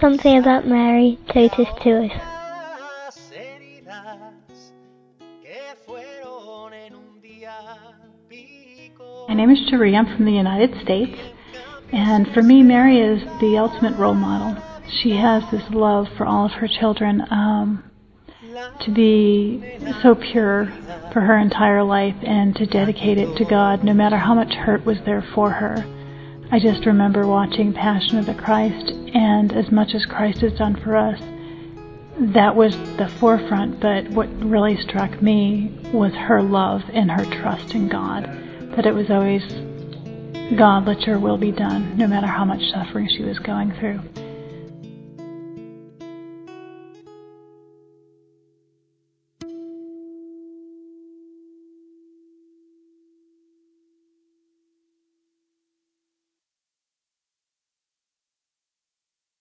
something about Mary Totus to us. My name is Cheri. I'm from the United States. And for me, Mary is the ultimate role model. She has this love for all of her children um, to be so pure for her entire life and to dedicate it to God no matter how much hurt was there for her. I just remember watching Passion of the Christ, and as much as Christ has done for us, that was the forefront. But what really struck me was her love and her trust in God. That it was always, God, let your will be done, no matter how much suffering she was going through.